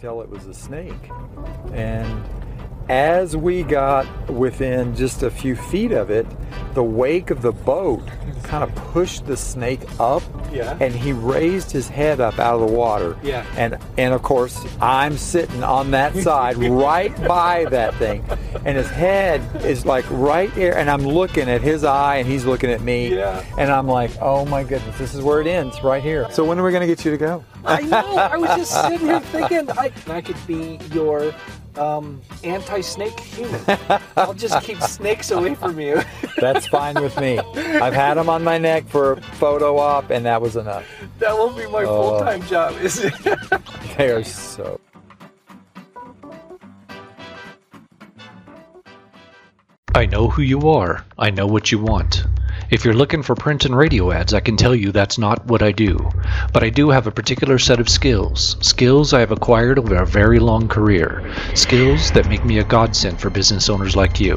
tell it was a snake. And as we got within just a few feet of it, the wake of the boat kind of pushed the snake up Yeah. and he raised his head up out of the water. Yeah. And and of course I'm sitting on that side right by that thing. And his head is like right there and I'm looking at his eye and he's looking at me. Yeah. And I'm like, oh my goodness, this is where it ends, right here. So when are we gonna get you to go? I know. I was just sitting here thinking I, I could be your um, anti-snake human. I'll just keep snakes away from you. That's fine with me. I've had them on my neck for a photo op and that was enough. that won't be my Oh. full-time job, is it? They are so I know who you are. I know what you want. If you're looking for print and radio ads, I can tell you that's not what I do. But I do have a particular set of skills. Skills I have acquired over a very long career. Skills that make me a godsend for business owners like you.